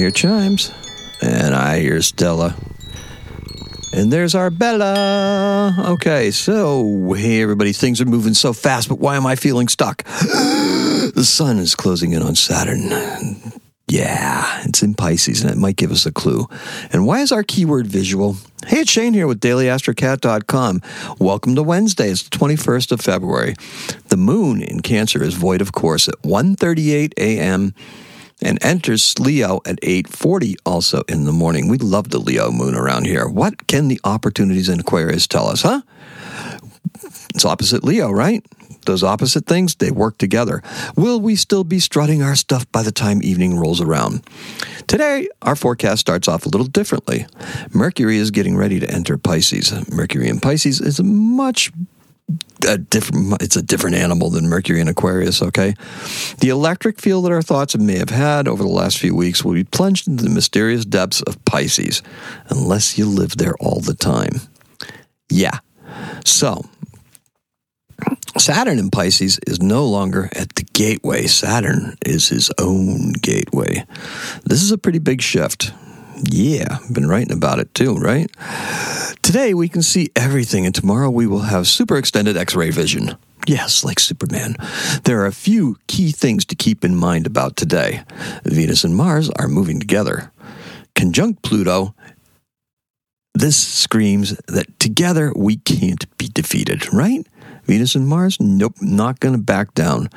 hear chimes, and I hear Stella. And there's our Bella. Okay, so hey everybody, things are moving so fast, but why am I feeling stuck? the sun is closing in on Saturn. Yeah, it's in Pisces, and it might give us a clue. And why is our keyword visual? Hey, it's Shane here with dailyastrocat.com. Welcome to Wednesday. It's the 21st of February. The moon in Cancer is void of course at 1:38 a.m. and enters Leo at 8:40 also in the morning. We love the Leo moon around here. What can the opportunities in Aquarius tell us, huh? It's opposite Leo, right? Those opposite things, they work together. Will we still be strutting our stuff by the time evening rolls around? Today, our forecast starts off a little differently. Mercury is getting ready to enter Pisces. Mercury in Pisces is a much a different it's a different animal than Mercury in Aquarius, okay? The electric field that our thoughts may have had over the last few weeks will be plunged into the mysterious depths of Pisces unless you live there all the time. Yeah. So, Saturn in Pisces is no longer at the gateway. Saturn is his own gateway. This is a pretty big shift. Yeah, been writing about it too, right? Today we can see everything, and tomorrow we will have super extended X ray vision. Yes, like Superman. There are a few key things to keep in mind about today. Venus and Mars are moving together. Conjunct Pluto, this screams that together we can't be defeated, right? Venus and Mars? Nope, not going to back down.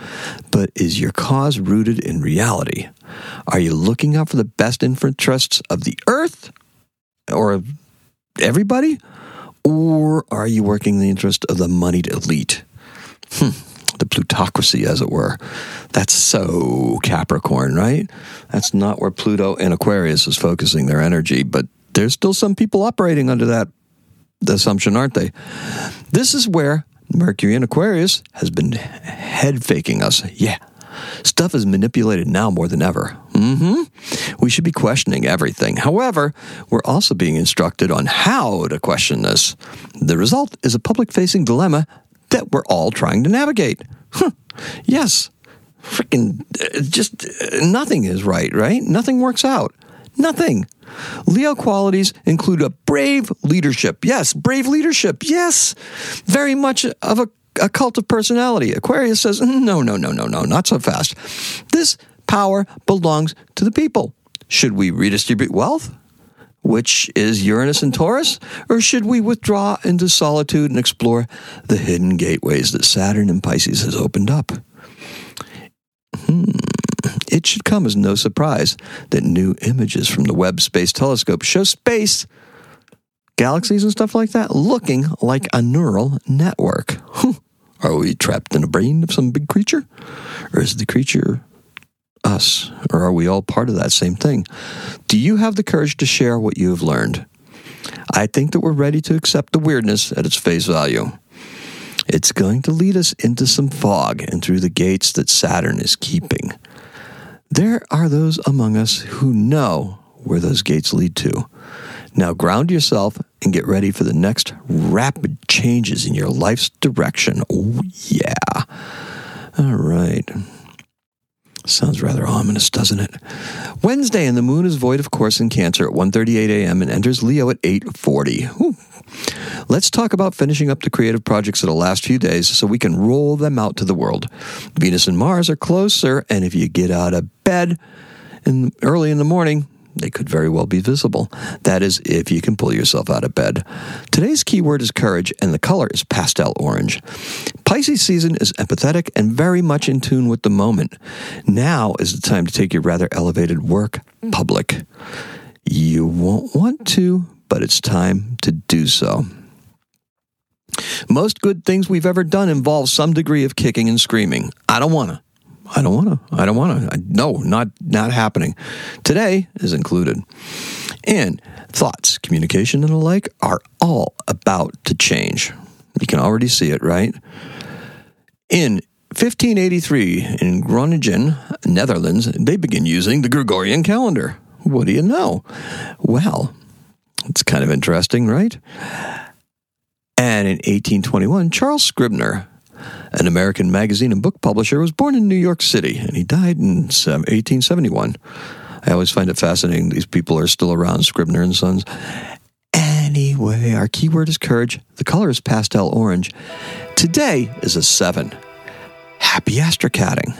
But is your cause rooted in reality? Are you looking out for the best interests of the earth or of everybody? Or are you working in the interest of the moneyed elite? Hmm, the plutocracy, as it were. That's so Capricorn, right? That's not where Pluto and Aquarius is focusing their energy, but there's still some people operating under that assumption, aren't they? This is where Mercury in Aquarius has been head faking us. Yeah. Stuff is manipulated now more than ever. Mm-hmm. We should be questioning everything. However, we're also being instructed on how to question this. The result is a public facing dilemma that we're all trying to navigate. Huh. Yes. Freaking, uh, just uh, nothing is right, right? Nothing works out. Nothing. Leo qualities include a brave leadership. Yes, brave leadership. Yes. Very much of a, a cult of personality. Aquarius says, no, no, no, no, no, not so fast. This power belongs to the people. Should we redistribute wealth? Which is Uranus and Taurus? Or should we withdraw into solitude and explore the hidden gateways that Saturn and Pisces has opened up? Hmm. It should come as no surprise that new images from the Webb Space Telescope show space, galaxies, and stuff like that looking like a neural network. Are we trapped in a brain of some big creature? Or is the creature us? Or are we all part of that same thing? Do you have the courage to share what you have learned? I think that we're ready to accept the weirdness at its face value. It's going to lead us into some fog and through the gates that Saturn is keeping. There are those among us who know where those gates lead to. Now ground yourself and get ready for the next rapid changes in your life's direction. Oh, yeah. All right. Sounds rather ominous, doesn't it? Wednesday, and the moon is void of course in Cancer at 1:38 a.m. and enters Leo at 8:40. Let's talk about finishing up the creative projects of the last few days so we can roll them out to the world. Venus and Mars are closer, and if you get out of bed in, early in the morning, they could very well be visible. That is, if you can pull yourself out of bed. Today's keyword is courage, and the color is pastel orange. Pisces season is empathetic and very much in tune with the moment. Now is the time to take your rather elevated work public. You won't want to, but it's time to do so. Most good things we've ever done involve some degree of kicking and screaming. I don't want to. I don't want to. I don't want to. No, not not happening. Today is included. And thoughts, communication, and the like are all about to change. You can already see it, right? In 1583, in Groningen, Netherlands, they begin using the Gregorian calendar. What do you know? Well, it's kind of interesting, right? And in 1821, Charles Scribner, an American magazine and book publisher, was born in New York City, and he died in 1871. I always find it fascinating. These people are still around, Scribner and Sons. Anyway, our keyword is courage. The color is pastel orange. Today is a seven. Happy astrocatting.